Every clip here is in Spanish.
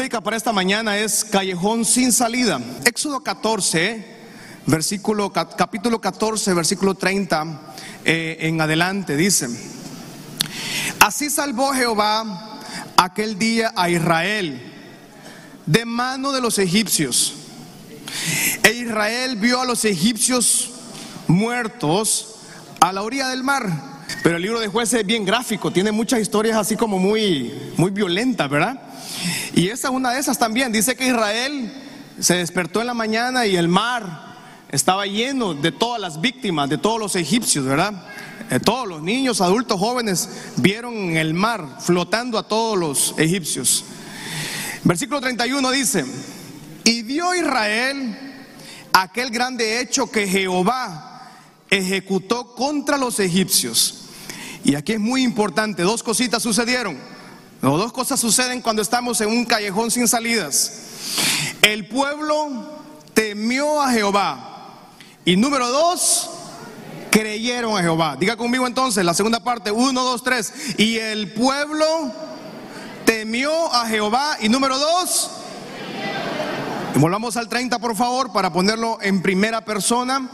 prédica para esta mañana es Callejón sin salida. Éxodo 14, versículo, capítulo 14, versículo 30 eh, en adelante, dice, así salvó Jehová aquel día a Israel de mano de los egipcios. E Israel vio a los egipcios muertos a la orilla del mar. Pero el libro de jueces es bien gráfico, tiene muchas historias así como muy, muy violentas, ¿verdad? Y esa es una de esas también. Dice que Israel se despertó en la mañana y el mar estaba lleno de todas las víctimas, de todos los egipcios, ¿verdad? Eh, todos los niños, adultos, jóvenes vieron el mar flotando a todos los egipcios. Versículo 31 dice, y vio Israel aquel grande hecho que Jehová ejecutó contra los egipcios. Y aquí es muy importante, dos cositas sucedieron. Dos cosas suceden cuando estamos en un callejón sin salidas. El pueblo temió a Jehová. Y número dos, creyeron a Jehová. Diga conmigo entonces la segunda parte, uno, dos, tres. Y el pueblo temió a Jehová. Y número dos, volvamos al 30 por favor para ponerlo en primera persona.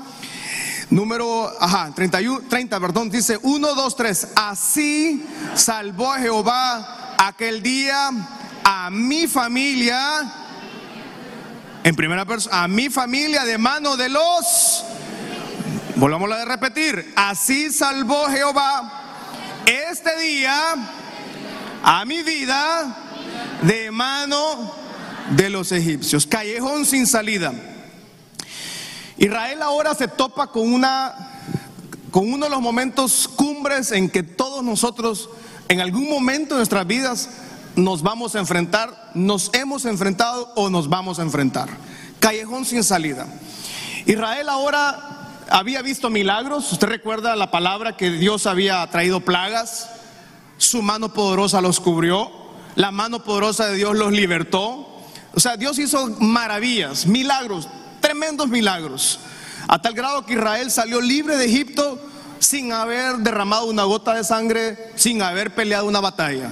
Número, ajá, 31, 30, perdón, dice 1, 2, 3. Así salvó a Jehová aquel día a mi familia, en primera persona, a mi familia de mano de los, volvamos a repetir, así salvó Jehová este día a mi vida de mano de los egipcios. Callejón sin salida. Israel ahora se topa con una con uno de los momentos cumbres en que todos nosotros en algún momento de nuestras vidas nos vamos a enfrentar, nos hemos enfrentado o nos vamos a enfrentar. Callejón sin salida. Israel ahora había visto milagros. Usted recuerda la palabra que Dios había traído plagas. Su mano poderosa los cubrió. La mano poderosa de Dios los libertó. O sea, Dios hizo maravillas, milagros, tremendos milagros. A tal grado que Israel salió libre de Egipto sin haber derramado una gota de sangre, sin haber peleado una batalla.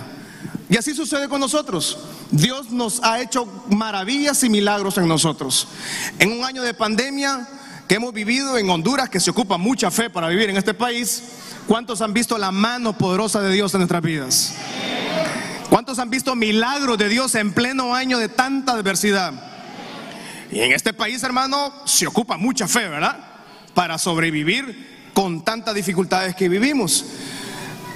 Y así sucede con nosotros. Dios nos ha hecho maravillas y milagros en nosotros. En un año de pandemia que hemos vivido en Honduras, que se ocupa mucha fe para vivir en este país, ¿cuántos han visto la mano poderosa de Dios en nuestras vidas? ¿Cuántos han visto milagros de Dios en pleno año de tanta adversidad? Y en este país, hermano, se ocupa mucha fe, ¿verdad? Para sobrevivir con tantas dificultades que vivimos.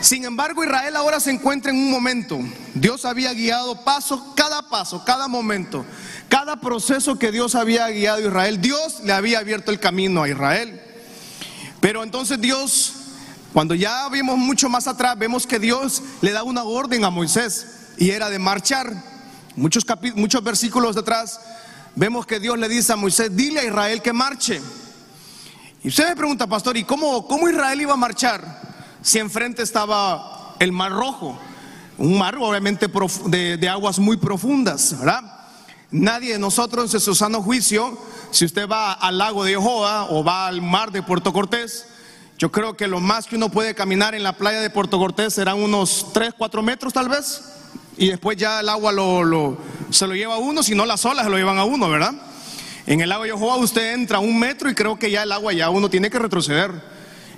Sin embargo, Israel ahora se encuentra en un momento. Dios había guiado paso, cada paso, cada momento, cada proceso que Dios había guiado a Israel. Dios le había abierto el camino a Israel. Pero entonces Dios, cuando ya vimos mucho más atrás, vemos que Dios le da una orden a Moisés y era de marchar. Muchos, muchos versículos detrás vemos que Dios le dice a Moisés, dile a Israel que marche. Y usted me pregunta, pastor, ¿y cómo, cómo Israel iba a marchar si enfrente estaba el Mar Rojo? Un mar obviamente de, aguas muy profundas, ¿verdad? Nadie de nosotros en su sano juicio, si usted va al lago de Jehová o va al mar de Puerto Cortés, yo creo que lo más que uno puede caminar en la playa de Puerto Cortés serán unos 3, 4 metros tal vez, y después ya el agua lo, se lo lleva a uno, si no las olas se lo llevan a uno, ¿verdad? En el lago de Jehová usted entra un metro y creo que ya el agua ya uno tiene que retroceder.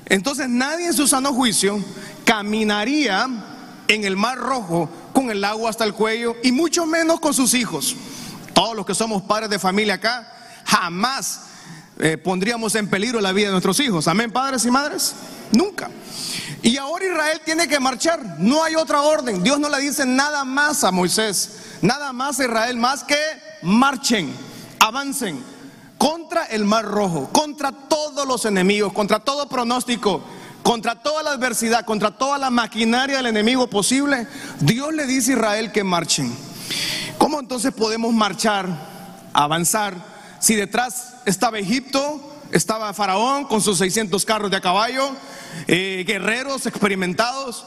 Entonces nadie en su sano juicio caminaría en el mar rojo con el agua hasta el cuello y mucho menos con sus hijos. Todos los que somos padres de familia acá, jamás eh, pondríamos en peligro la vida de nuestros hijos. Amén, padres y madres. Nunca. Y ahora Israel tiene que marchar. No hay otra orden. Dios no le dice nada más a Moisés, nada más a Israel, más que marchen avancen contra el mar rojo, contra todos los enemigos, contra todo pronóstico, contra toda la adversidad, contra toda la maquinaria del enemigo posible. Dios le dice a Israel que marchen. ¿Cómo entonces podemos marchar, avanzar, si detrás estaba Egipto, estaba Faraón con sus 600 carros de a caballo, eh, guerreros experimentados?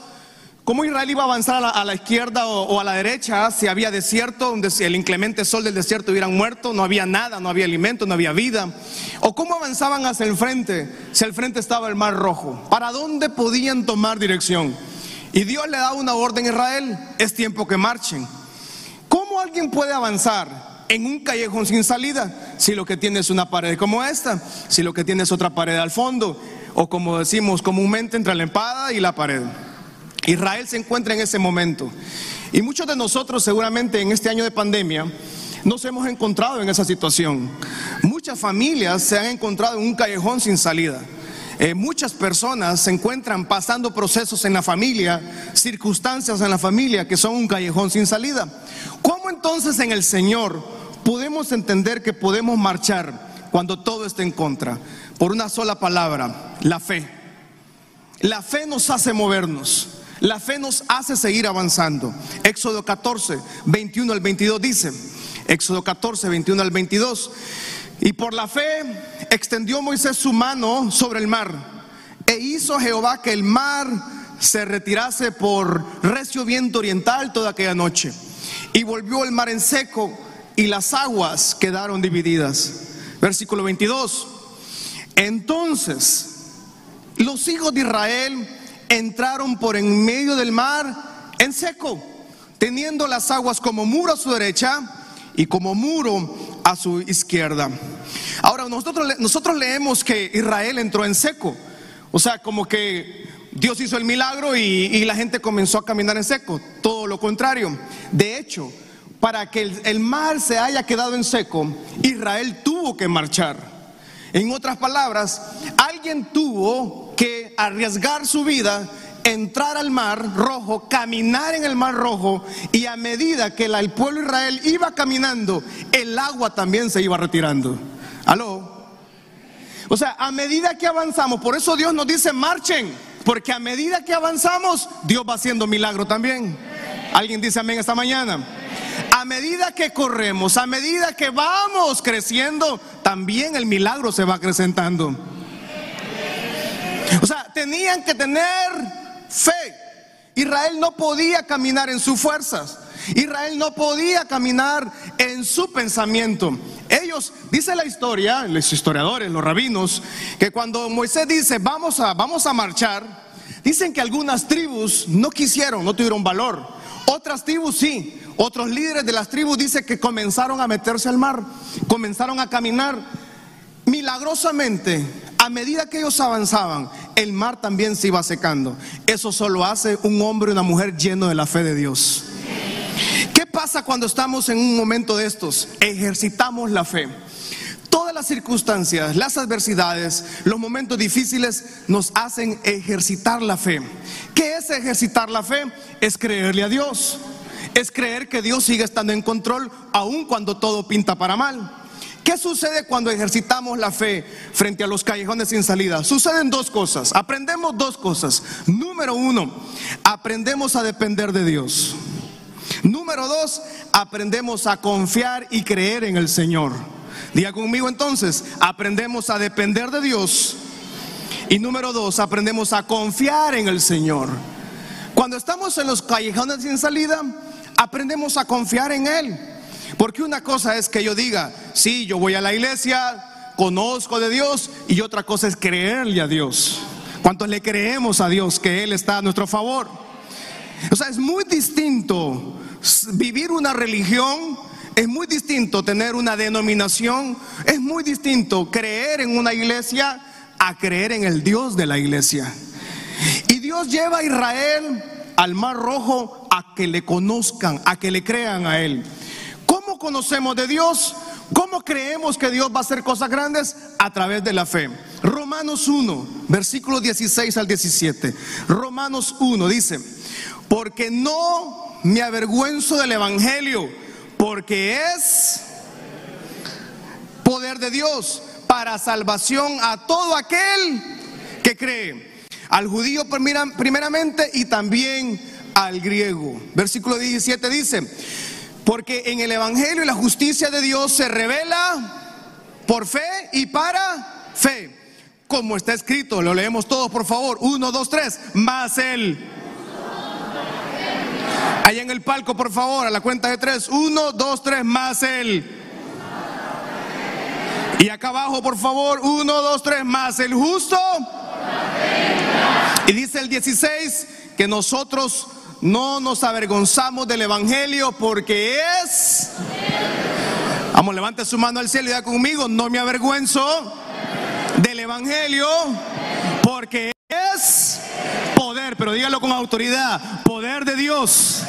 ¿Cómo Israel iba a avanzar a la, izquierda o, a la derecha si había desierto, donde si el inclemente sol del desierto hubieran muerto, no había nada, no había alimento, no había vida? ¿O cómo avanzaban hacia el frente si al frente estaba el mar rojo? ¿Para dónde podían tomar dirección? Y Dios le da una orden a Israel, es tiempo que marchen. ¿Cómo alguien puede avanzar en un callejón sin salida si lo que tiene es una pared como esta, si lo que tiene es otra pared al fondo, o como decimos comúnmente entre la empada y la pared? Israel se encuentra en ese momento. Y muchos de nosotros seguramente en este año de pandemia nos hemos encontrado en esa situación. Muchas familias se han encontrado en un callejón sin salida. Eh, muchas personas se encuentran pasando procesos en la familia, circunstancias en la familia que son un callejón sin salida. ¿Cómo entonces en el Señor podemos entender que podemos marchar cuando todo está en contra? Por una sola palabra, la fe. La fe nos hace movernos. La fe nos hace seguir avanzando. Éxodo 14, 21 al 22 dice, Éxodo 14, 21 al 22, y por la fe extendió Moisés su mano sobre el mar e hizo Jehová que el mar se retirase por recio viento oriental toda aquella noche. Y volvió el mar en seco y las aguas quedaron divididas. Versículo 22. Entonces los hijos de Israel entraron por en medio del mar en seco, teniendo las aguas como muro a su derecha y como muro a su izquierda. Ahora, nosotros, nosotros leemos que Israel entró en seco, o sea, como que Dios hizo el milagro y, la gente comenzó a caminar en seco, todo lo contrario. De hecho, para que el, el mar se haya quedado en seco, Israel tuvo que marchar. En otras palabras, alguien tuvo que arriesgar su vida entrar al mar rojo, caminar en el mar rojo y a medida que el pueblo de Israel iba caminando, el agua también se iba retirando. ¿Aló? O sea, a medida que avanzamos, por eso Dios nos dice marchen, porque a medida que avanzamos, Dios va haciendo milagro también. ¿Alguien dice amén esta mañana? A medida que corremos, a medida que vamos creciendo, también el milagro se va acrecentando. Tenían que tener fe. Israel no podía caminar en sus fuerzas. Israel no podía caminar en su pensamiento. Ellos, dice la historia, los historiadores, los rabinos, que cuando Moisés dice, vamos a, vamos a marchar, dicen que algunas tribus no quisieron, no tuvieron valor. Otras tribus sí. Otros líderes de las tribus dicen que comenzaron a meterse al mar, comenzaron a caminar. Milagrosamente, a medida que ellos avanzaban, el mar también se iba secando. Eso solo hace un hombre y una mujer lleno de la fe de Dios. ¿Qué pasa cuando estamos en un momento de estos? Ejercitamos la fe. Todas las circunstancias, las adversidades, los momentos difíciles nos hacen ejercitar la fe. ¿Qué es ejercitar la fe? Es creerle a Dios. Es creer que Dios sigue estando en control aun cuando todo pinta para mal. ¿Qué sucede cuando ejercitamos la fe frente a los callejones sin salida? Suceden dos cosas. Aprendemos dos cosas. Número uno, aprendemos a depender de Dios. Número dos, aprendemos a confiar y creer en el Señor. Diga conmigo entonces, aprendemos a depender de Dios. Y número dos, aprendemos a confiar en el Señor. Cuando estamos en los callejones sin salida, aprendemos a confiar en Él. Porque una cosa es que yo diga, sí, yo voy a la iglesia, conozco de Dios, y otra cosa es creerle a Dios. ¿Cuántos le creemos a Dios que Él está a nuestro favor? O sea, es muy distinto vivir una religión, es muy distinto tener una denominación, es muy distinto creer en una iglesia a creer en el Dios de la iglesia. Y Dios lleva a Israel al mar rojo a que le conozcan, a que le crean a Él conocemos de Dios? ¿Cómo creemos que Dios va a hacer cosas grandes? A través de la fe. Romanos 1, versículo 16 al 17. Romanos 1 dice, porque no me avergüenzo del Evangelio, porque es poder de Dios para salvación a todo aquel que cree. Al judío primeramente y también al griego. Versículo 17 dice, porque en el Evangelio la justicia de Dios se revela por fe y para fe. Como está escrito, lo leemos todos por favor. Uno, dos, tres. Más él. Allá en el palco, por favor, a la cuenta de tres. Uno, dos, tres, más él. Y acá abajo, por favor, uno, dos, tres, más el justo. Y dice el 16 que nosotros no nos avergonzamos del Evangelio porque es... Vamos, levante su mano al cielo y diga conmigo, no me avergüenzo del Evangelio porque es poder, pero dígalo con autoridad, poder de Dios.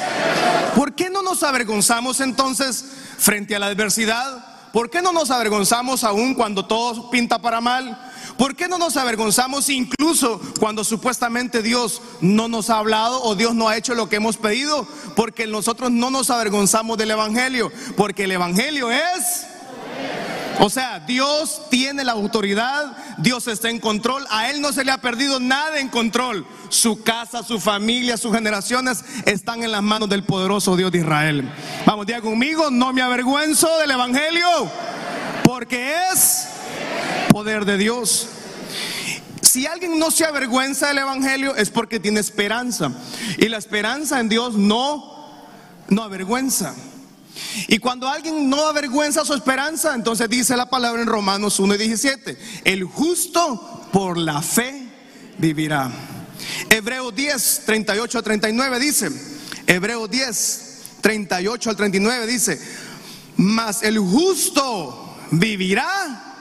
¿Por qué no nos avergonzamos entonces frente a la adversidad? ¿Por qué no nos avergonzamos aún cuando todo pinta para mal? ¿Por qué no nos avergonzamos incluso cuando supuestamente Dios no nos ha hablado o Dios no ha hecho lo que hemos pedido? Porque nosotros no nos avergonzamos del Evangelio, porque el Evangelio es... O sea, Dios tiene la autoridad, Dios está en control, a Él no se le ha perdido nada en control. Su casa, su familia, sus generaciones están en las manos del poderoso Dios de Israel. Vamos, diga conmigo, no me avergüenzo del Evangelio, porque es poder de Dios. Si alguien no se avergüenza del Evangelio es porque tiene esperanza. Y la esperanza en Dios no, no avergüenza. Y cuando alguien no avergüenza su esperanza, entonces dice la palabra en Romanos 1 y 17, el justo por la fe vivirá. Hebreo 10, 38 a 39 dice, Hebreo 10, 38 al 39 dice, mas el justo vivirá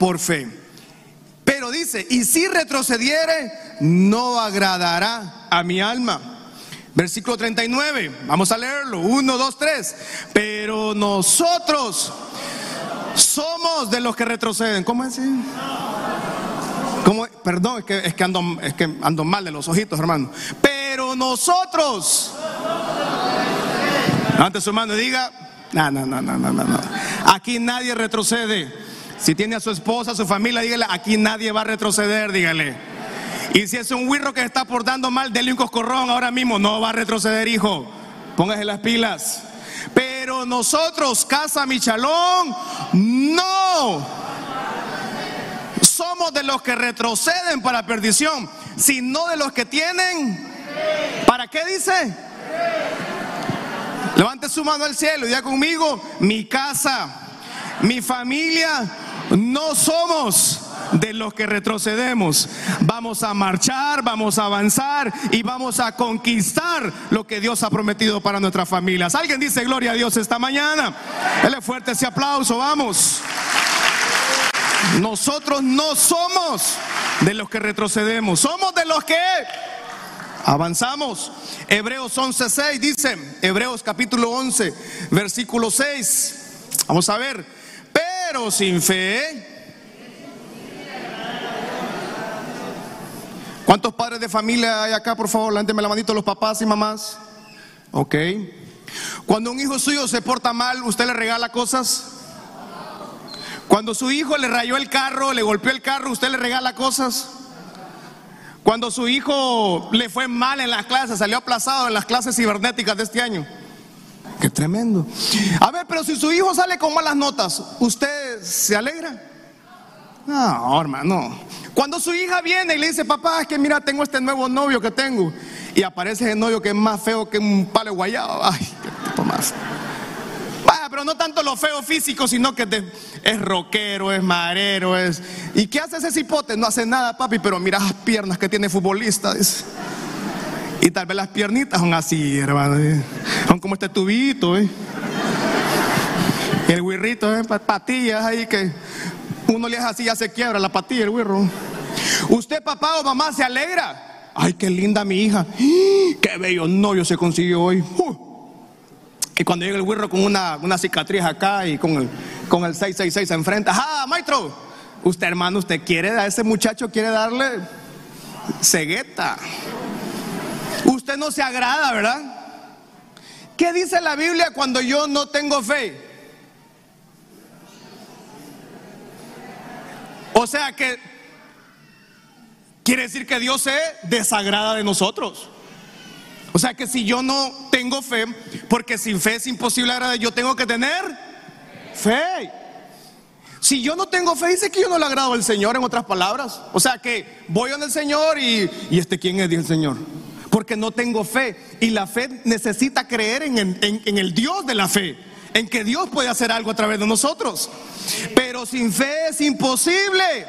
por fe. Pero dice, y si retrocediere, no agradará a mi alma. Versículo 39, vamos a leerlo. 1, 2, 3. Pero nosotros somos de los que retroceden. ¿Cómo es? ¿Cómo? Perdón, es que, es que, ando, es que ando mal de los ojitos, hermano. Pero nosotros. Levante su mano y diga: No, no, no, no, no, no. Aquí nadie retrocede. Si tiene a su esposa, a su familia, dígale, aquí nadie va a retroceder, dígale. Y si es un wirro que está portando mal, dele un coscorrón ahora mismo, no va a retroceder, hijo. Póngase las pilas. Pero nosotros, Casa Michalón, no. Somos de los que retroceden para perdición, sino de los que tienen. ¿Para qué dice? Levante su mano al cielo y diga conmigo, mi casa, mi familia no somos de los que retrocedemos. Vamos a marchar, vamos a avanzar y vamos a conquistar lo que Dios ha prometido para nuestras familias. Alguien dice gloria a Dios esta mañana. Dele fuerte ese aplauso, vamos. Nosotros no somos de los que retrocedemos, somos de los que avanzamos. Hebreos 11:6 dice, Hebreos capítulo 11, versículo 6. Vamos a ver pero sin fe. ¿Cuántos padres de familia hay acá, por favor? Levánteme la manito los papás y mamás. Ok. Cuando un hijo suyo se porta mal, ¿usted le regala cosas? Cuando su hijo le rayó el carro, le golpeó el carro, ¿usted le regala cosas? Cuando su hijo le fue mal en las clases, salió aplazado en las clases cibernéticas de este año. Qué tremendo. A ver, pero si su hijo sale con malas notas, ¿usted se alegra? No, hermano. Cuando su hija viene y le dice, papá, es que mira, tengo este nuevo novio que tengo. Y aparece el novio que es más feo que un palo guayado. Ay, qué tipo más. Vaya, pero no tanto lo feo físico, sino que es rockero, es marero, es. ¿Y qué hace ese cipote? No hace nada, papi, pero mira las piernas que tiene futbolista. Y tal vez las piernitas son así, hermano. ¿eh? Son como este tubito, ¿eh? El wirrito, ¿eh? patillas ahí que uno le hace así, ya se quiebra la patilla, el wirro. Usted, papá o mamá, se alegra. Ay, qué linda mi hija. Qué bello novio se consiguió hoy. Y cuando llega el wirro con una, una cicatriz acá y con el, con el 666 enfrente. ¡Ah, maestro! Usted, hermano, usted quiere a ese muchacho, quiere darle cegueta. No se agrada, ¿verdad? ¿Qué dice la Biblia cuando yo no tengo fe? O sea que quiere decir que Dios se desagrada de nosotros. O sea que si yo no tengo fe, porque sin fe es imposible agradar, yo tengo que tener fe. Si yo no tengo fe, dice que yo no le agrado al Señor, en otras palabras. O sea que voy en el Señor y, y este quién es, dice el Señor porque no tengo fe. Y la fe necesita creer en, el Dios de la fe, en que Dios puede hacer algo a través de nosotros. Pero sin fe es imposible.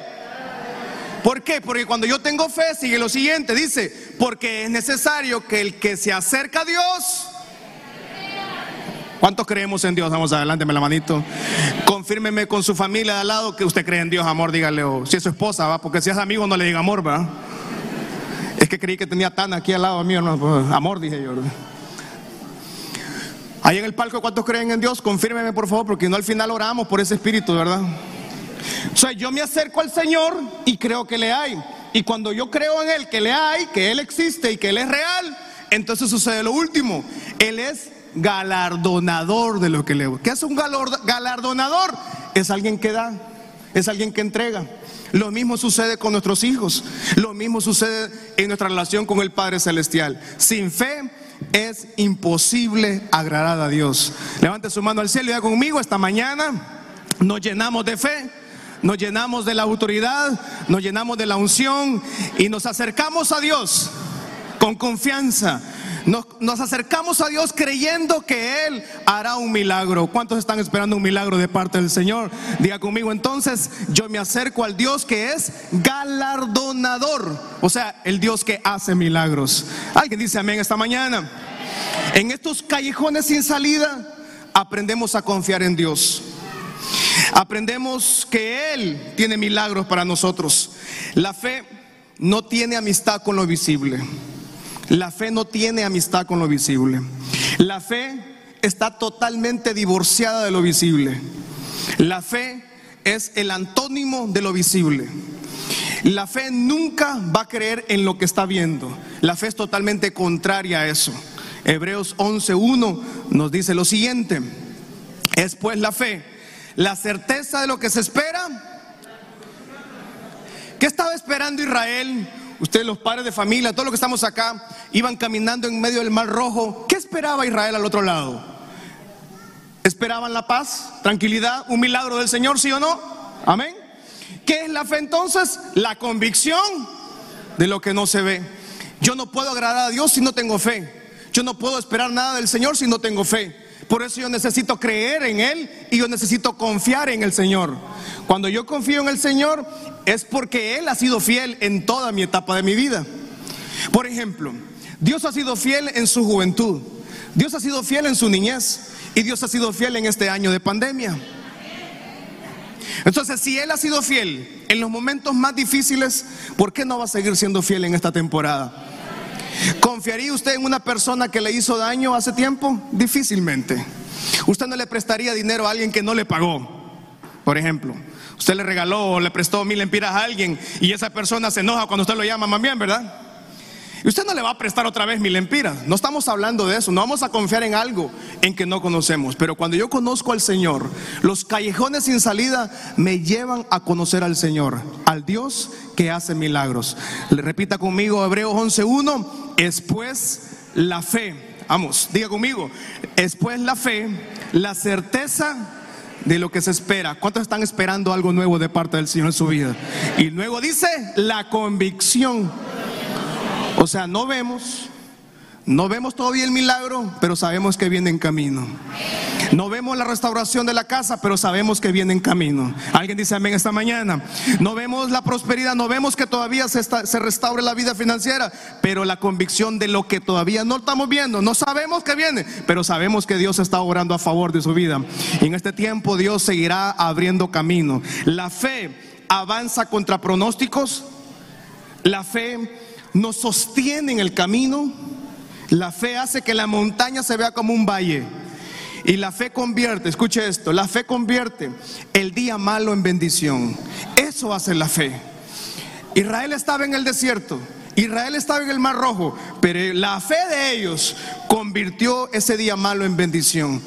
¿Por qué? Porque cuando yo tengo fe, sigue lo siguiente, dice, Porque es necesario que el que se acerca a Dios ¿Cuántos creemos en Dios? Vamos adelante, me la manito. Confírmeme con su familia de al lado que usted cree en Dios, amor, dígale. O si es su esposa, va, porque si es amigo no le diga amor, va. Que creí que tenía tan aquí al lado mío, no, pues, amor, dije yo. Ahí en el palco, ¿cuántos creen en Dios? Confírmeme, por favor, porque no al final oramos por ese espíritu, ¿verdad? O sea, yo me acerco al Señor y creo que le hay. Y cuando yo creo en Él, que le hay, que Él existe y que Él es real, entonces sucede lo último. Él es galardonador de lo que le... ¿Qué es un galardonador? Es alguien que da, es alguien que entrega. Lo mismo sucede con nuestros hijos, lo mismo sucede en nuestra relación con el Padre Celestial. Sin fe es imposible agradar a Dios. Levante su mano al cielo y diga conmigo, esta mañana nos llenamos de fe nos llenamos de la autoridad, nos llenamos de la unción y nos acercamos a Dios con confianza, nos, acercamos a Dios creyendo que Él hará un milagro. ¿Cuántos están esperando un milagro de parte del Señor? Diga conmigo entonces, yo me acerco al Dios que es galardonador. O sea, el Dios que hace milagros. Alguien dice amén esta mañana. En estos callejones sin salida aprendemos a confiar en Dios. Aprendemos que Él tiene milagros para nosotros. La fe no tiene amistad con lo visible. La fe no tiene amistad con lo visible. La fe está totalmente divorciada de lo visible. La fe es el antónimo de lo visible. La fe nunca va a creer en lo que está viendo. La fe es totalmente contraria a eso. Hebreos 11.1 nos dice lo siguiente. Es pues la fe, la certeza de lo que se espera. ¿Qué estaba esperando Israel ustedes los padres de familia, todos los que estamos acá, iban caminando en medio del mar rojo. ¿Qué esperaba Israel al otro lado? ¿Esperaban la paz, tranquilidad, un milagro del Señor, sí o no? Amén. ¿Qué es la fe entonces? La convicción de lo que no se ve. Yo no puedo agradar a Dios si no tengo fe. Yo no puedo esperar nada del Señor si no tengo fe. Por eso yo necesito creer en Él y yo necesito confiar en el Señor. Cuando yo confío en el Señor es porque Él ha sido fiel en toda mi etapa de mi vida. Por ejemplo, Dios ha sido fiel en su juventud, Dios ha sido fiel en su niñez y Dios ha sido fiel en este año de pandemia. Entonces, si Él ha sido fiel en los momentos más difíciles, ¿por qué no va a seguir siendo fiel en esta temporada? ¿Confiaría usted en una persona que le hizo daño hace tiempo? Difícilmente. Usted no le prestaría dinero a alguien que no le pagó, por ejemplo. Usted le regaló o le prestó mil empiras a alguien y esa persona se enoja cuando usted lo llama más bien, ¿verdad? Y usted no le va a prestar otra vez mil empiras. No estamos hablando de eso. No vamos a confiar en algo en que no conocemos. Pero cuando yo conozco al Señor, los callejones sin salida me llevan a conocer al Señor, al Dios que hace milagros. Le repita conmigo Hebreos 11.1. Es pues la fe. Vamos, diga conmigo. Es pues la fe, la certeza de lo que se espera. ¿Cuántos están esperando algo nuevo de parte del Señor en su vida? Y luego dice la convicción. O sea, no vemos, no vemos todavía el milagro, pero sabemos que viene en camino. No vemos la restauración de la casa, pero sabemos que viene en camino. Alguien dice amén esta mañana. No vemos la prosperidad, no vemos que todavía se, restaure la vida financiera, pero la convicción de lo que todavía no estamos viendo, no sabemos que viene, pero sabemos que Dios está obrando a favor de su vida. Y en este tiempo Dios seguirá abriendo camino. La fe avanza contra pronósticos. La fe nos sostiene en el camino. La fe hace que la montaña se vea como un valle. Y la fe convierte, escuche esto, la fe convierte el día malo en bendición. Eso hace la fe. Israel estaba en el desierto, Israel estaba en el Mar Rojo, pero la fe de ellos convirtió ese día malo en bendición.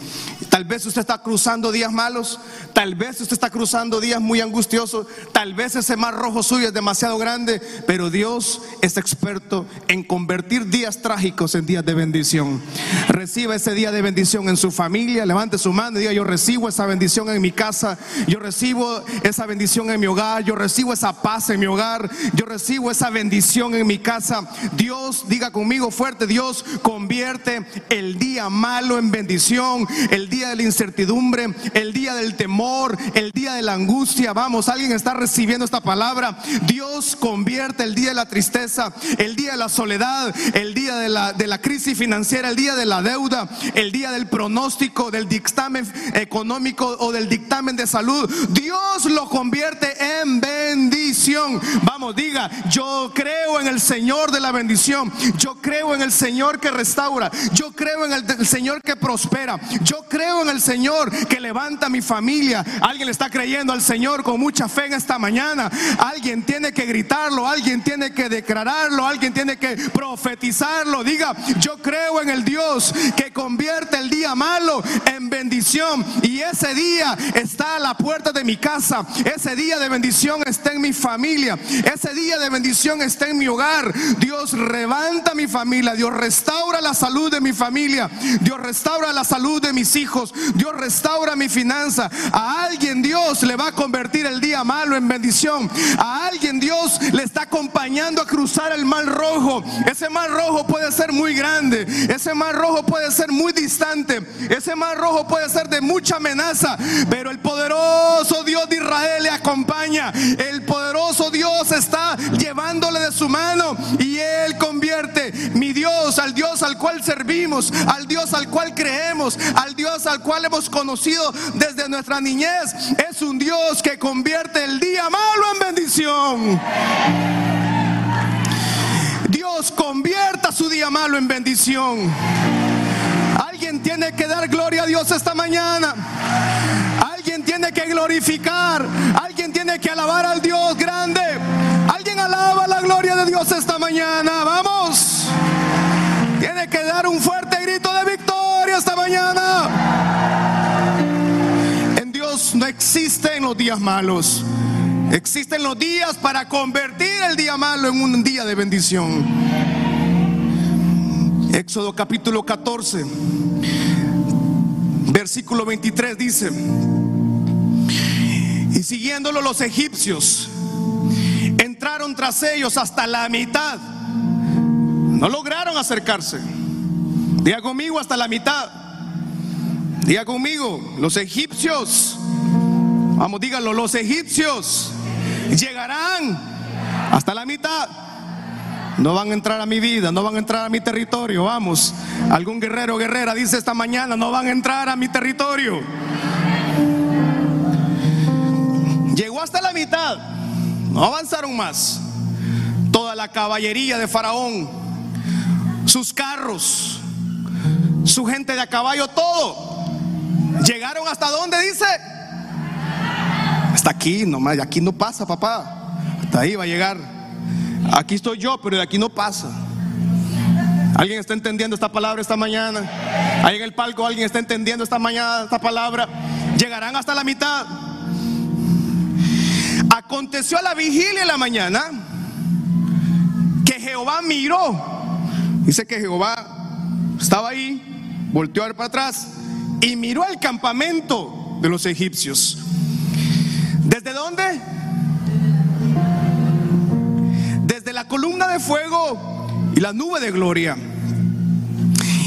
Tal vez usted está cruzando días malos, tal vez usted está cruzando días muy angustiosos, tal vez ese mar rojo suyo es demasiado grande, pero Dios es experto en convertir días trágicos en días de bendición. Reciba ese día de bendición en su familia, levante su mano y diga, yo recibo esa bendición en mi casa, yo recibo esa bendición en mi hogar, yo recibo esa paz en mi hogar, yo recibo esa bendición en mi casa. Dios, diga conmigo fuerte, Dios convierte el día malo en bendición, el día día de la incertidumbre, el día del temor, el día de la angustia. Vamos, alguien está recibiendo esta palabra. Dios convierte el día de la tristeza, el día de la soledad, el día de la, de la crisis financiera, el día de la deuda, el día del pronóstico, del dictamen económico o del dictamen de salud. Dios lo convierte en bendición. Vamos, diga, yo creo en el Señor de la bendición. Yo creo en el Señor que restaura. Yo creo en el, Señor que prospera. Yo creo en el Señor que levanta mi familia. Alguien está creyendo al Señor con mucha fe en esta mañana. Alguien tiene que gritarlo, alguien tiene que declararlo, alguien tiene que profetizarlo. Diga, yo creo en el Dios que convierte el día malo en bendición. Y ese día está a la puerta de mi casa. Ese día de bendición está en mi familia. Ese día de bendición está en mi hogar. Dios levanta mi familia. Dios restaura la salud de mi familia. Dios restaura la salud de mis hijos. Dios restaura mi finanza. A alguien Dios le va a convertir el día malo en bendición. A alguien Dios le está acompañando a cruzar el mar rojo. Ese mar rojo puede ser muy grande. Ese mar rojo puede ser muy distante. Ese mar rojo puede ser de mucha amenaza. Pero el poderoso Dios de Israel le acompaña. El poderoso Dios está llevándole de su mano. Y Él convierte mi Dios, al Dios al cual servimos, al Dios al cual creemos, al Dios al cual hemos conocido desde nuestra niñez. Es un Dios que convierte el día malo en bendición. Dios convierta su día malo en bendición. Alguien tiene que dar gloria a Dios esta mañana. Alguien tiene que glorificar. Alguien tiene que alabar existen los días malos. Existen los días para convertir el día malo en un día de bendición. Éxodo capítulo 14, versículo 23 dice, y siguiéndolo los egipcios, entraron tras ellos hasta la mitad. No lograron acercarse. Diga conmigo hasta la mitad. Diga conmigo, los egipcios. Vamos, díganlo, los egipcios llegarán hasta la mitad. No van a entrar a mi vida, no van a entrar a mi territorio. Vamos, algún guerrero guerrera dice esta mañana, no van a entrar a mi territorio. Llegó hasta la mitad, no avanzaron más. Toda la caballería de Faraón, sus carros, su gente de a caballo, todo. Llegaron hasta donde dice. Aquí nomás, aquí no pasa, papá. Hasta ahí va a llegar. Aquí estoy yo, pero de aquí no pasa. ¿Alguien está entendiendo esta palabra esta mañana? Ahí en el palco alguien está entendiendo esta mañana esta palabra. Llegarán hasta la mitad. Aconteció a la vigilia de la mañana que Jehová miró. Dice que Jehová estaba ahí, volteó a ver para atrás y miró el campamento de los egipcios. ¿Desde dónde? la columna de fuego y la nube de gloria.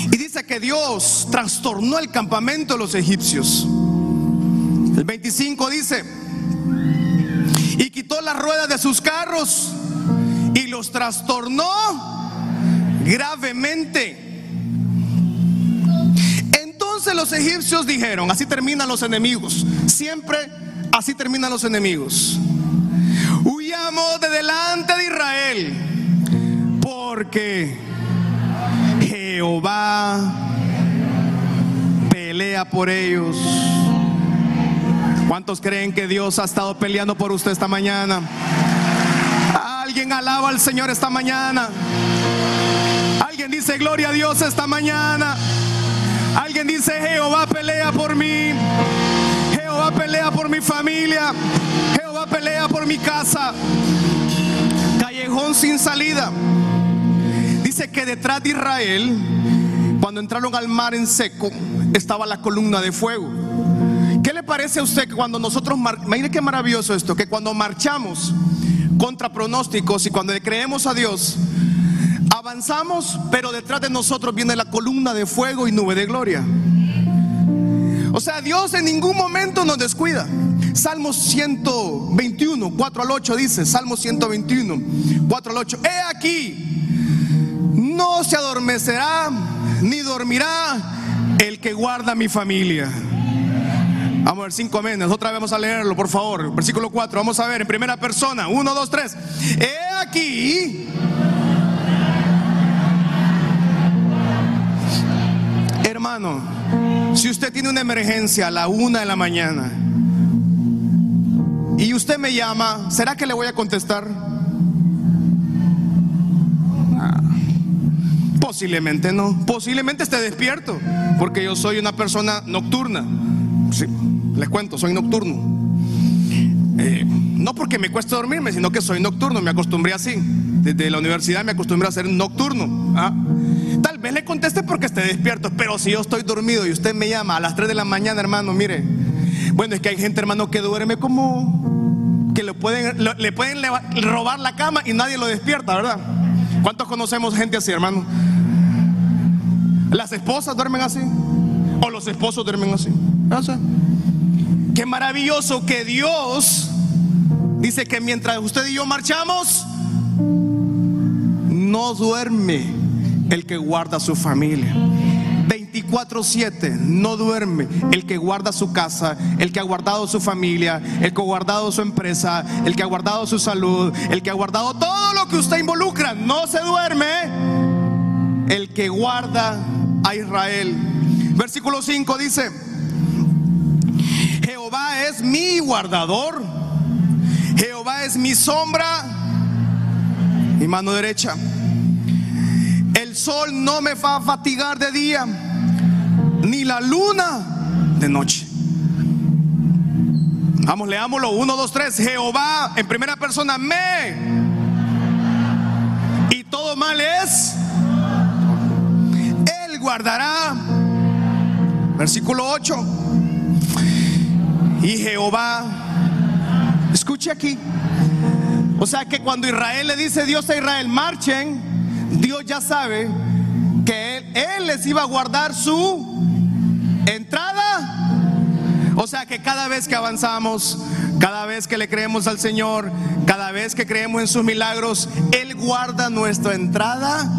Y dice que Dios trastornó el campamento de los egipcios. El 25 dice, y quitó las ruedas de sus carros y los trastornó gravemente. Entonces los egipcios dijeron, así terminan los enemigos, siempre así terminan los enemigos huyamos de delante de Israel, porque Jehová pelea por ellos. ¿Cuántos creen que Dios ha estado peleando por usted esta mañana? Alguien alaba al Señor esta mañana. Alguien dice gloria a Dios esta mañana. Alguien dice Jehová pelea por mí. Jehová pelea por mi familia pelea por mi casa. Callejón sin salida. Dice que detrás de Israel, cuando entraron al mar en seco, estaba la columna de fuego. ¿Qué le parece a usted que cuando nosotros, mire qué maravilloso esto, que cuando marchamos contra pronósticos y cuando le creemos a Dios, avanzamos, pero detrás de nosotros viene la columna de fuego y nube de gloria. O sea, Dios en ningún momento nos descuida. Salmos 121, 4 al 8 dice, Salmos 121, 4 al 8. He aquí, no se adormecerá ni dormirá el que guarda mi familia. Vamos a ver cinco aménes. Otra vez vamos a leerlo, por favor. Versículo 4. Vamos a ver en primera persona. 1, 2, 3. He aquí. Hermano, si usted tiene una emergencia a la una de la mañana y usted me llama, ¿será que le voy a contestar? Ah, posiblemente no. Posiblemente esté despierto, porque yo soy una persona nocturna. Sí, les cuento, soy nocturno. Eh, no porque me cueste dormirme, sino que soy nocturno, me acostumbré así. Desde la universidad me acostumbré a ser nocturno. ¿ah? Le conteste porque esté despierto, pero si yo estoy dormido y usted me llama a las 3 de la mañana, hermano, mire. Bueno, es que hay gente, hermano, que duerme como que le pueden, le pueden robar la cama y nadie lo despierta, ¿verdad? ¿Cuántos conocemos gente así, hermano? Las esposas duermen así. O los esposos duermen así. Qué maravilloso que Dios dice que mientras usted y yo marchamos, no duerme el que guarda su familia. 24-7 no duerme el que guarda su casa, el que ha guardado su familia, el que ha guardado su empresa, el que ha guardado su salud, el que ha guardado todo lo que usted involucra. No se duerme el que guarda a Israel. Versículo 5 dice, Jehová es mi guardador, Jehová es mi sombra, mi mano derecha. El sol no me va a fatigar de día, ni la luna de noche. Vamos, leámoslo. 1, 2, 3. Jehová en primera persona me. Y todo mal es. Él guardará. Versículo 8. Y Jehová. Escuche aquí. O sea que cuando Israel le dice Dios a Israel, marchen, Dios ya sabe que él, les iba a guardar su entrada. O sea que cada vez que avanzamos, cada vez que le creemos al Señor, cada vez que creemos en sus milagros, Él guarda nuestra entrada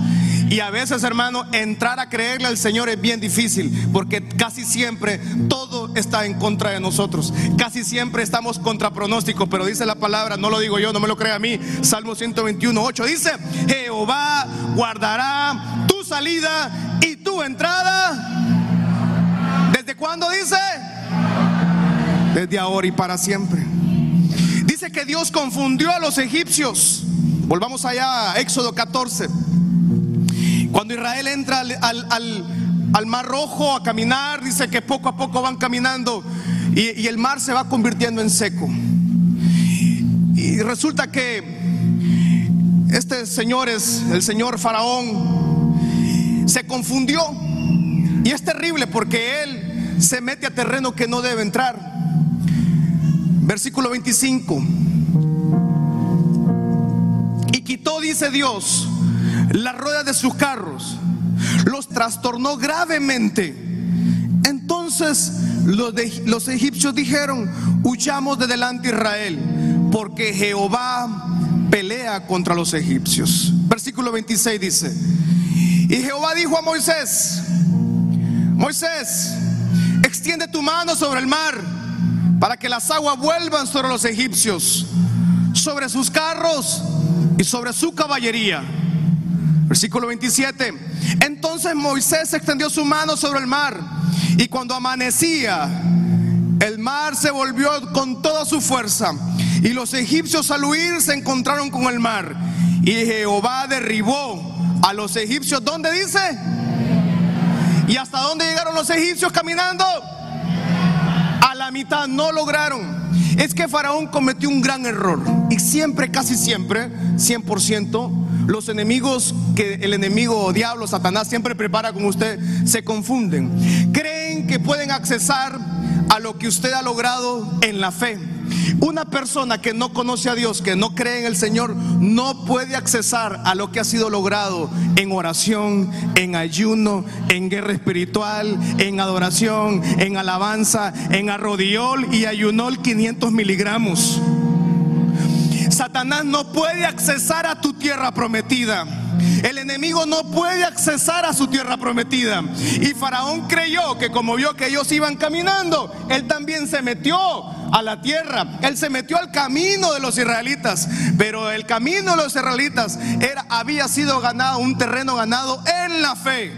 y a veces, hermano, entrar a creerle al Señor es bien difícil, porque casi siempre todo está en contra de nosotros. Casi siempre estamos contra pronóstico, pero dice la palabra, no lo digo yo, no me lo crea a mí. Salmo 121, 8 dice, Jehová guardará tu salida y tu entrada. ¿Desde cuándo dice? Desde ahora y para siempre. Dice que Dios confundió a los egipcios. Volvamos allá a Éxodo 14. Cuando Israel entra al, Mar Rojo a caminar, dice que poco a poco van caminando y, el mar se va convirtiendo en seco. Y resulta que este señor es el señor Faraón, se confundió. Y es terrible porque él se mete a terreno que no debe entrar. Versículo 25. Y quitó, dice Dios, las ruedas de sus carros, los trastornó gravemente. Entonces los, los egipcios dijeron, huyamos de delante de Israel, porque Jehová pelea contra los egipcios. Versículo 26 dice, y Jehová dijo a Moisés, Moisés, extiende tu mano sobre el mar para que las aguas vuelvan sobre los egipcios, sobre sus carros y sobre su caballería. Versículo 27. Entonces Moisés extendió su mano sobre el mar y cuando amanecía, el mar se volvió con toda su fuerza y los egipcios al huir se encontraron con el mar y Jehová derribó a los egipcios. ¿Dónde dice? ¿Y hasta dónde llegaron los egipcios caminando? A la mitad no lograron. Es que Faraón cometió un gran error y siempre, casi siempre, 100%, los enemigos que el enemigo diablo, Satanás, siempre prepara con usted, se confunden. Creen que pueden accesar a lo que usted ha logrado en la fe. Una persona que no conoce a Dios, que no cree en el Señor, no puede accesar a lo que ha sido logrado en oración, en ayuno, en guerra espiritual, en adoración, en alabanza, en arrodiol y ayunol 500 miligramos. Satanás no puede accesar a tu tierra prometida. El enemigo no puede accesar a su tierra prometida. Y Faraón creyó que como vio que ellos iban caminando, él también se metió a la tierra. Él se metió al camino de los israelitas. Pero el camino de los israelitas era, había sido ganado, un terreno ganado en la fe.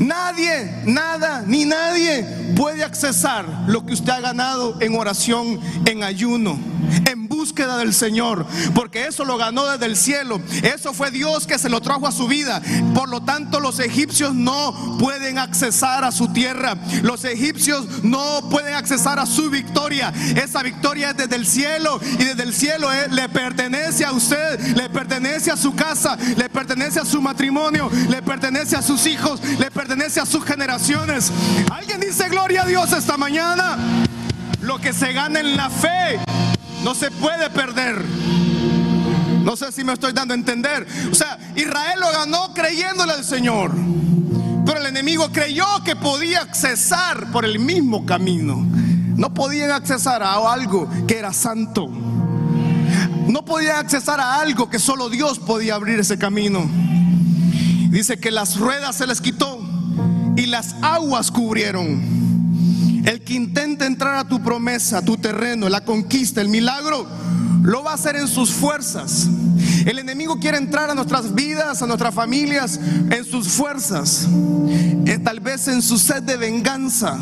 Nadie, nada, ni nadie puede accesar lo que usted ha ganado en oración, en ayuno, en búsqueda del Señor, porque eso lo ganó desde el cielo. Eso fue Dios que se lo trajo a su vida. Por lo tanto, los egipcios no pueden accesar a su tierra. Los egipcios no pueden accesar a su victoria. Esa victoria es desde el cielo y desde el cielo eh, le pertenece a usted, le pertenece a su casa, le pertenece a su matrimonio, le pertenece a sus hijos, le pertenece a sus generaciones. ¿Alguien dice gloria a Dios esta mañana? Lo que se gana en la fe no se puede perder. No sé si me estoy dando a entender. O sea, Israel lo ganó creyéndole al Señor. Pero el enemigo creyó que podía accesar por el mismo camino. No podían accesar a algo que era santo. No podían accesar a algo que solo Dios podía abrir ese camino. Dice que las ruedas se les quitó y las aguas cubrieron. El que intente entrar a tu promesa, a tu terreno, la conquista, el milagro, lo va a hacer en sus fuerzas. El enemigo quiere entrar a nuestras vidas, a nuestras familias, en sus fuerzas. Eh, tal vez en su sed de venganza,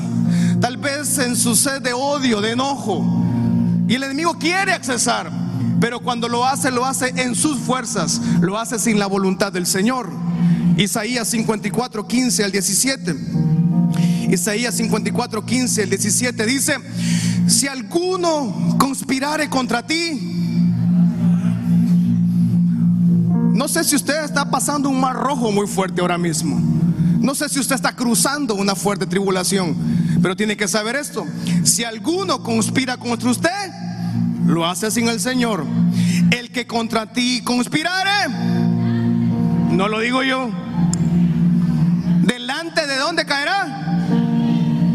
tal vez en su sed de odio, de enojo. Y el enemigo quiere accesar, pero cuando lo hace, lo hace en sus fuerzas, lo hace sin la voluntad del Señor. Isaías 54, 15 al 17. Isaías 54, 15, el 17 dice, si alguno conspirare contra ti, no sé si usted está pasando un mar rojo muy fuerte ahora mismo. No sé si usted está cruzando una fuerte tribulación, pero tiene que saber esto. Si alguno conspira contra usted, lo hace sin el Señor. El que contra ti conspirare, no lo digo yo. ¿Delante de dónde caerá?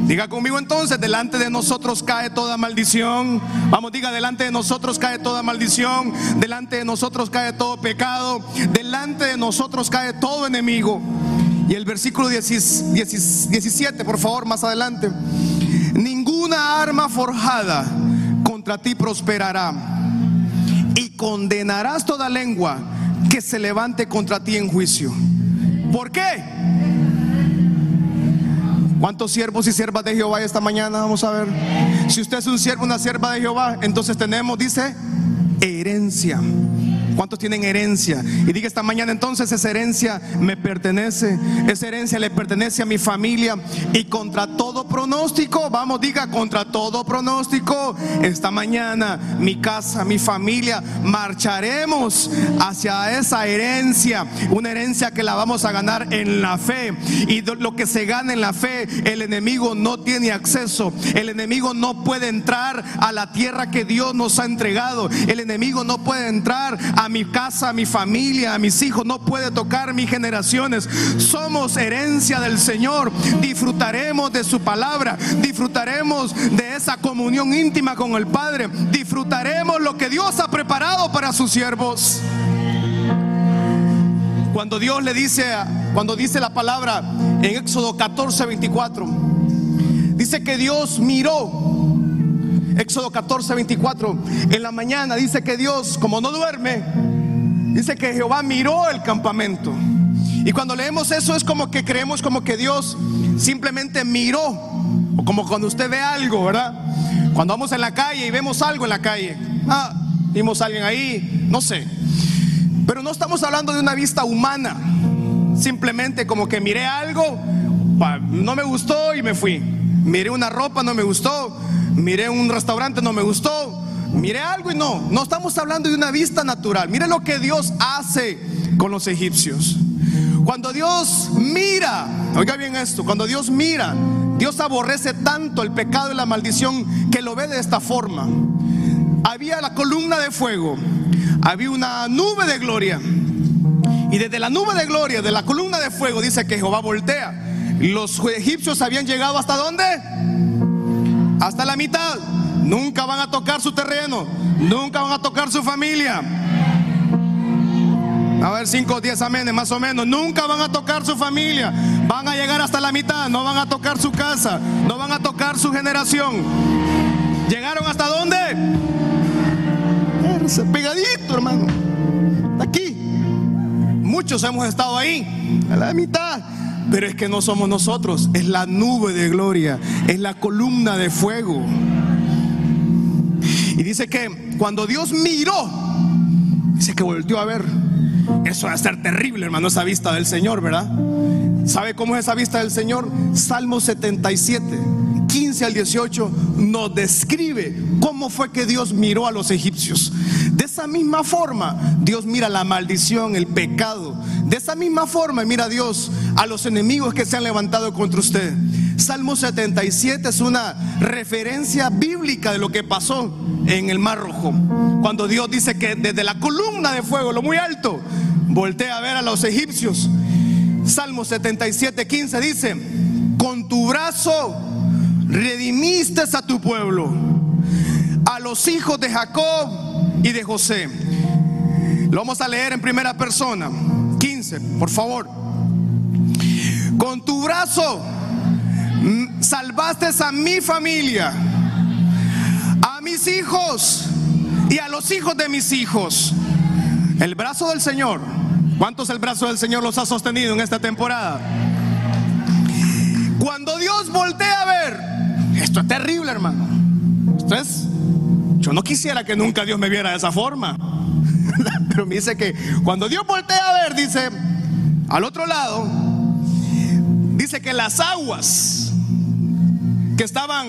Diga conmigo entonces, delante de nosotros cae toda maldición. Vamos, diga, delante de nosotros cae toda maldición. Delante de nosotros cae todo pecado. Delante de nosotros cae todo enemigo. Y el versículo 17, por favor, más adelante. Ninguna arma forjada contra ti prosperará. Y condenarás toda lengua que se levante contra ti en juicio. ¿Por qué? ¿Cuántos siervos y siervas de Jehová hay esta mañana? Vamos a ver. Si usted es un siervo, una sierva de Jehová, entonces tenemos, dice, herencia. ¿Cuántos tienen herencia? Y diga esta mañana entonces esa herencia me pertenece, esa herencia le pertenece a mi familia y contra todo pronóstico, vamos, diga contra todo pronóstico, esta mañana mi casa, mi familia, marcharemos hacia esa herencia, una herencia que la vamos a ganar en la fe y lo que se gana en la fe, el enemigo no tiene acceso, el enemigo no puede entrar a la tierra que Dios nos ha entregado, el enemigo no puede entrar a mi casa, a mi familia, a mis hijos, no puede tocar mis generaciones. Somos herencia del Señor. Disfrutaremos de su palabra, disfrutaremos de esa comunión íntima con el Padre, disfrutaremos lo que Dios ha preparado para sus siervos. Cuando Dios le dice, cuando dice la palabra en Éxodo 14, 24, dice que Dios miró Éxodo 14, 24. En la mañana dice que Dios, como no duerme, dice que Jehová miró el campamento. Y cuando leemos eso es como que creemos como que Dios simplemente miró. O como cuando usted ve algo, ¿verdad? Cuando vamos en la calle y vemos algo en la calle. Ah, vimos a alguien ahí, no sé. Pero no estamos hablando de una vista humana. Simplemente como que miré algo, no me gustó y me fui. Miré una ropa, no me gustó miré un restaurante, no me gustó, miré algo y no, no estamos hablando de una vista natural. Mire lo que Dios hace con los egipcios. Cuando Dios mira, oiga bien esto, cuando Dios mira, Dios aborrece tanto el pecado y la maldición que lo ve de esta forma. había la columna de fuego, había una nube de gloria. Y desde la nube de gloria, de la columna de fuego, dice que Jehová voltea. Los egipcios habían llegado hasta dónde? Hasta la mitad. Nunca van a tocar su terreno, nunca van a tocar su familia. A ver, 5 o 10 amenes más o menos. Nunca van a tocar su familia. Van a llegar hasta la mitad. No van a tocar su casa. No van a tocar su generación. ¿Llegaron hasta dónde? Pegadito, hermano. Aquí. Muchos hemos estado ahí. A la mitad. Pero es que no somos nosotros. Es la nube de gloria. Es la columna de fuego. Y dice que cuando Dios miró, dice que volvió a ver eso va a ser terrible, hermano, esa vista del Señor, ¿verdad? ¿Sabe cómo es esa vista del Señor? Salmo 77, 15 al 18, nos describe cómo fue que Dios miró a los egipcios. De esa misma forma, Dios mira la maldición, el pecado. De esa misma forma, mira Dios a los enemigos que se han levantado contra usted. Salmo 77 es una referencia bíblica de lo que pasó en el Mar Rojo. Cuando Dios dice que desde la columna de fuego, lo muy alto, voltea a ver a los egipcios. Salmo 77, 15 dice, con tu brazo redimiste a tu pueblo, a los hijos de Jacob y de José. Lo vamos a leer en primera persona. 15, por favor. Con tu brazo mm, salvaste a mi familia, a mis hijos y a los hijos de mis hijos. El brazo del Señor. ¿Cuántos el brazo del Señor los ha sostenido en esta temporada? Cuando Dios voltea a ver, esto es terrible, hermano. Yo no quisiera que nunca Dios me viera de esa forma. Pero me dice que cuando Dios voltea a ver, dice, al otro lado, dice que las aguas que estaban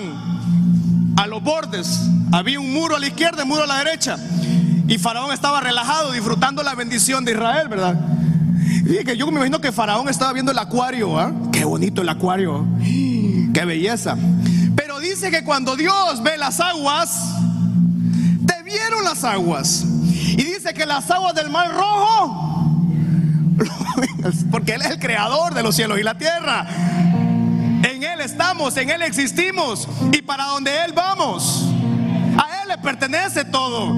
a los bordes, había un muro a la izquierda y un muro a la derecha. Y Faraón estaba relajado, disfrutando la bendición de Israel, ¿verdad? Y que yo me imagino que Faraón estaba viendo el acuario, ¿ah? Qué bonito el acuario, qué belleza. Pero dice que cuando Dios ve las aguas, te vieron las aguas. Y dice que las aguas del mar rojo, porque Él es el creador de los cielos y la tierra. En Él estamos, en Él existimos y para donde Él vamos. A Él le pertenece todo.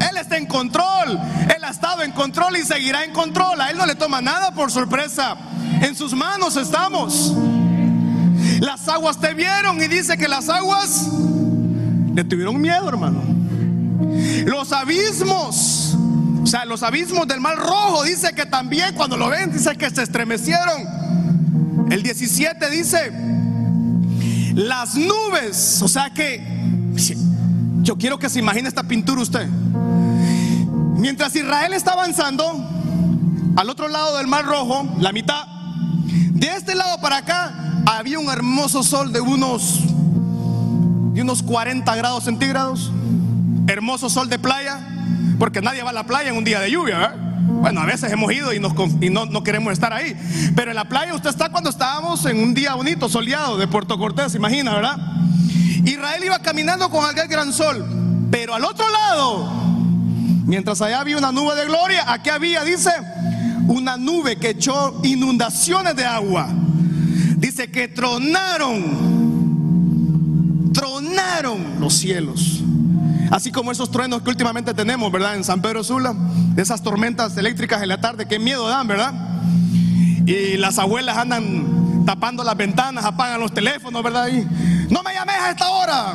Él está en control. Él ha estado en control y seguirá en control. A Él no le toma nada por sorpresa. En sus manos estamos. Las aguas te vieron y dice que las aguas le tuvieron miedo, hermano. Los abismos, o sea, los abismos del mar rojo, dice que también cuando lo ven, dice que se estremecieron. El 17 dice, las nubes, o sea que, yo quiero que se imagine esta pintura usted. Mientras Israel está avanzando, al otro lado del Mar Rojo, la mitad, de este lado para acá, había un hermoso sol de unos, de unos 40 grados centígrados. Hermoso sol de playa, porque nadie va a la playa en un día de lluvia, ¿verdad? Bueno, a veces hemos ido y, no, no, queremos estar ahí. Pero en la playa usted está cuando estábamos en un día bonito, soleado, de Puerto Cortés, imagina, ¿verdad? Israel iba caminando con aquel gran sol. Pero al otro lado Mientras allá había una nube de gloria, aquí había, dice, una nube que echó inundaciones de agua. Dice que tronaron, tronaron los cielos. Así como esos truenos que últimamente tenemos, ¿verdad? En San Pedro Sula, esas tormentas eléctricas en la tarde, qué miedo dan, ¿verdad? Y las abuelas andan tapando las ventanas, apagan los teléfonos, ¿verdad? Y, no me llames a esta hora.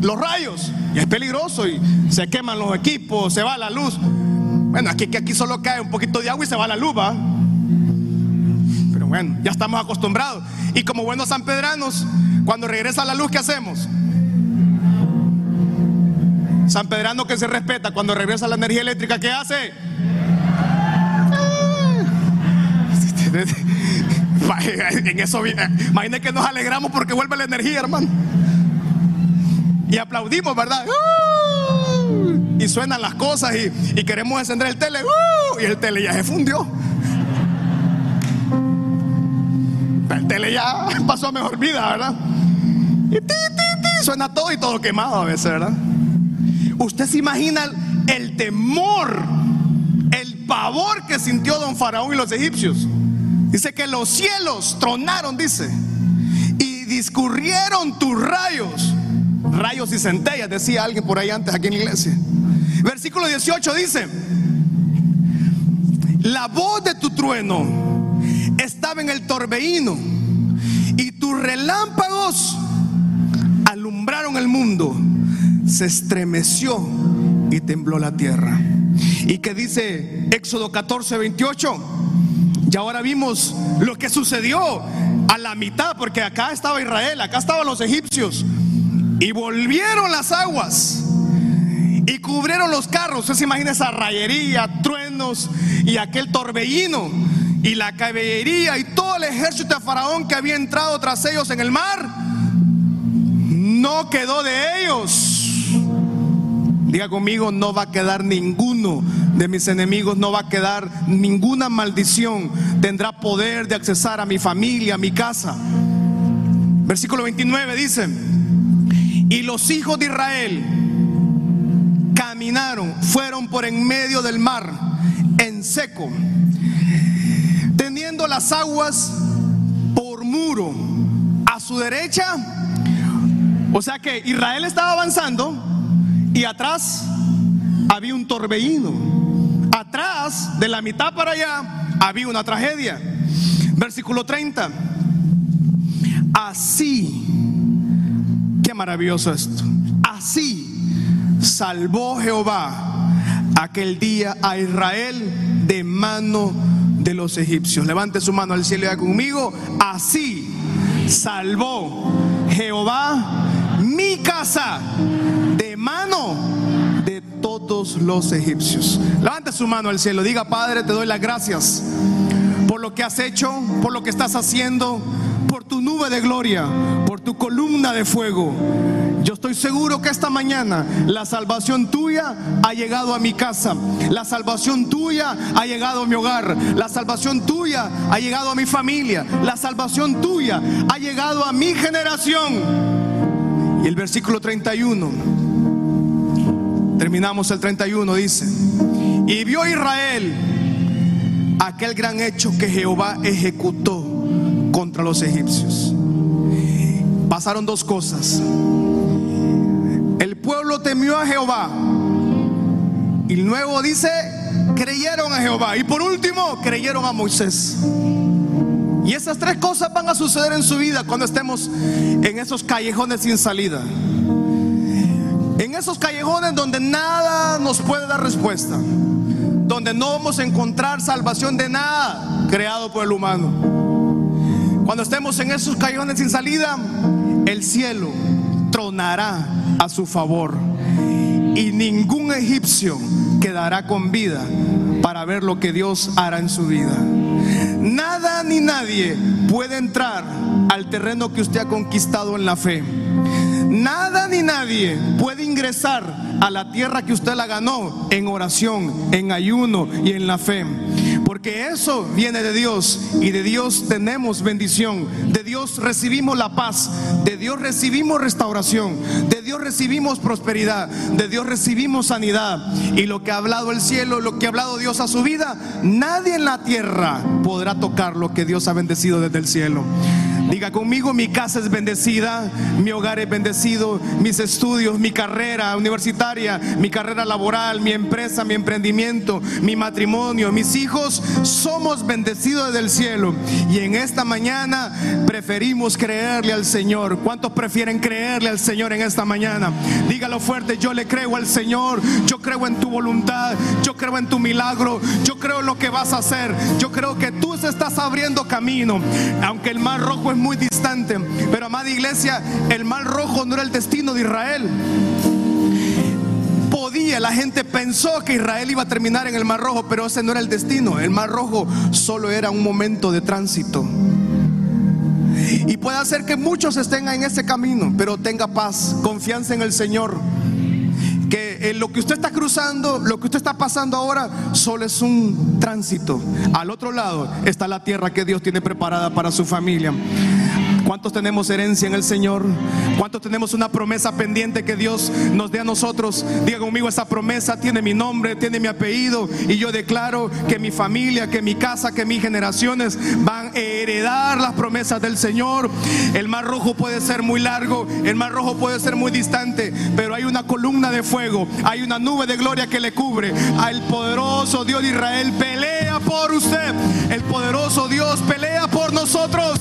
Los rayos es peligroso y se queman los equipos, se va la luz. Bueno, aquí, aquí solo cae un poquito de agua y se va la luz, ¿va? Pero bueno, ya estamos acostumbrados. Y como buenos sanpedranos, cuando regresa la luz, ¿qué hacemos? San Pedrano que se respeta, cuando regresa la energía eléctrica, ¿qué hace? En eso, imagínense que nos alegramos porque vuelve la energía, hermano y aplaudimos, ¿verdad? Y suenan las cosas y, queremos encender el tele y el tele ya se fundió. El tele ya pasó a mejor vida, ¿verdad? Y suena todo y todo quemado a veces, ¿verdad? Usted se imagina el temor, el pavor que sintió don Faraón y los egipcios. Dice que los cielos tronaron, dice, y discurrieron tus rayos. Rayos y centellas, decía alguien por ahí antes aquí en la iglesia. Versículo 18 dice, la voz de tu trueno estaba en el torbellino y tus relámpagos alumbraron el mundo. Se estremeció y tembló la tierra. Y que dice Éxodo 14, 28. Y ahora vimos lo que sucedió a la mitad, porque acá estaba Israel, acá estaban los egipcios. Y volvieron las aguas y cubrieron los carros. Usted se imagina esa rayería, truenos y aquel torbellino y la caballería y todo el ejército de Faraón que había entrado tras ellos en el mar. No quedó de ellos. Diga conmigo, no va a quedar ninguno de mis enemigos, no va a quedar ninguna maldición. Tendrá poder de accesar a mi familia, a mi casa. Versículo 29 dice, y los hijos de Israel caminaron, fueron por en medio del mar, en seco, teniendo las aguas por muro a su derecha. O sea que Israel estaba avanzando y atrás había un torbellino. Atrás, de la mitad para allá, había una tragedia. Versículo 30. Así, qué maravilloso esto. Así salvó Jehová aquel día a Israel de mano de los egipcios. Levante su mano al cielo y conmigo. Así salvó Jehová mi casa los egipcios. Levante su mano al cielo, diga Padre, te doy las gracias por lo que has hecho, por lo que estás haciendo, por tu nube de gloria, por tu columna de fuego. Yo estoy seguro que esta mañana la salvación tuya ha llegado a mi casa, la salvación tuya ha llegado a mi hogar, la salvación tuya ha llegado a mi familia, la salvación tuya ha llegado a mi generación. Y el versículo 31, terminamos el 31, dice, y vio Israel aquel gran hecho que Jehová ejecutó contra los egipcios. Pasaron dos cosas. El pueblo temió a Jehová. Y luego dice, creyeron a Jehová. Y por último, creyeron a Moisés. Y esas tres cosas van a suceder en su vida cuando estemos en esos callejones sin salida. En esos callejones donde nada nos puede dar respuesta. Donde no vamos a encontrar salvación de nada creado por el humano. Cuando estemos en esos callejones sin salida, el cielo tronará a su favor. Y ningún egipcio quedará con vida para ver lo que Dios hará en su vida. Nada ni nadie puede entrar al terreno que usted ha conquistado en la fe. Nada ni nadie puede ingresar a la tierra que usted la ganó en oración, en ayuno y en la fe. Porque eso viene de Dios y de Dios tenemos bendición. De Dios recibimos la paz. De Dios recibimos restauración. De Dios recibimos prosperidad. De Dios recibimos sanidad. Y lo que ha hablado el cielo, lo que ha hablado Dios a su vida, nadie en la tierra podrá tocar lo que Dios ha bendecido desde el cielo. Diga conmigo, mi casa es bendecida, mi hogar es bendecido, mis estudios, mi carrera universitaria, mi carrera laboral, mi empresa, mi emprendimiento, mi matrimonio, mis hijos, somos bendecidos desde el cielo. Y en esta mañana preferimos creerle al Señor. ¿Cuántos prefieren creerle al Señor en esta mañana? Dígalo fuerte, yo le creo al Señor, yo creo en tu voluntad, yo creo en tu milagro, yo creo en lo que vas a hacer, yo creo que tú se estás abriendo camino, aunque el mar rojo es muy distante. Pero amada iglesia, el mar rojo no era el destino de Israel. Podía, la gente pensó que Israel iba a terminar en el mar rojo, pero ese no era el destino. El mar rojo solo era un momento de tránsito. Y puede hacer que muchos estén en ese camino, pero tenga paz, confianza en el Señor que lo que usted está cruzando, lo que usted está pasando ahora, solo es un tránsito. Al otro lado está la tierra que Dios tiene preparada para su familia. ¿Cuántos tenemos herencia en el Señor? ¿Cuántos tenemos una promesa pendiente que Dios nos dé a nosotros? Diga conmigo, esa promesa tiene mi nombre, tiene mi apellido y yo declaro que mi familia, que mi casa, que mis generaciones van a heredar las promesas del Señor. El mar rojo puede ser muy largo, el mar rojo puede ser muy distante, pero hay una columna de fuego, hay una nube de gloria que le cubre. Al poderoso Dios de Israel pelea por usted. El poderoso Dios pelea por nosotros.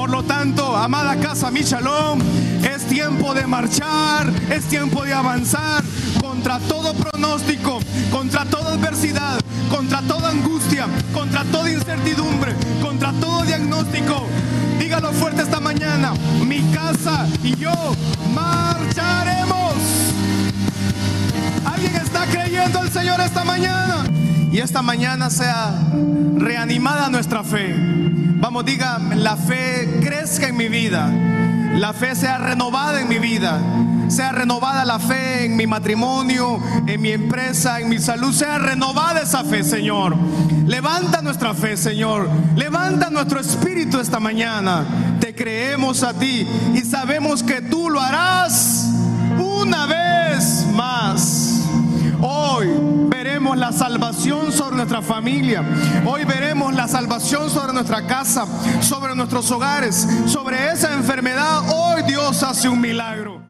Por lo tanto, amada casa, mi shalom, es tiempo de marchar, es tiempo de avanzar contra todo pronóstico, contra toda adversidad, contra toda angustia, contra toda incertidumbre, contra todo diagnóstico. Dígalo fuerte esta mañana, mi casa y yo marcharemos. ¿Alguien está creyendo al Señor esta mañana? Y esta mañana sea reanimada nuestra fe. Vamos, diga, la fe crezca en mi vida. La fe sea renovada en mi vida. Sea renovada la fe en mi matrimonio, en mi empresa, en mi salud. Sea renovada esa fe, Señor. Levanta nuestra fe, Señor. Levanta nuestro espíritu esta mañana. Te creemos a ti y sabemos que tú lo harás una vez más. Hoy veremos la salvación sobre nuestra familia. Hoy veremos la salvación sobre nuestra casa, sobre nuestros hogares, sobre esa enfermedad. Hoy Dios hace un milagro.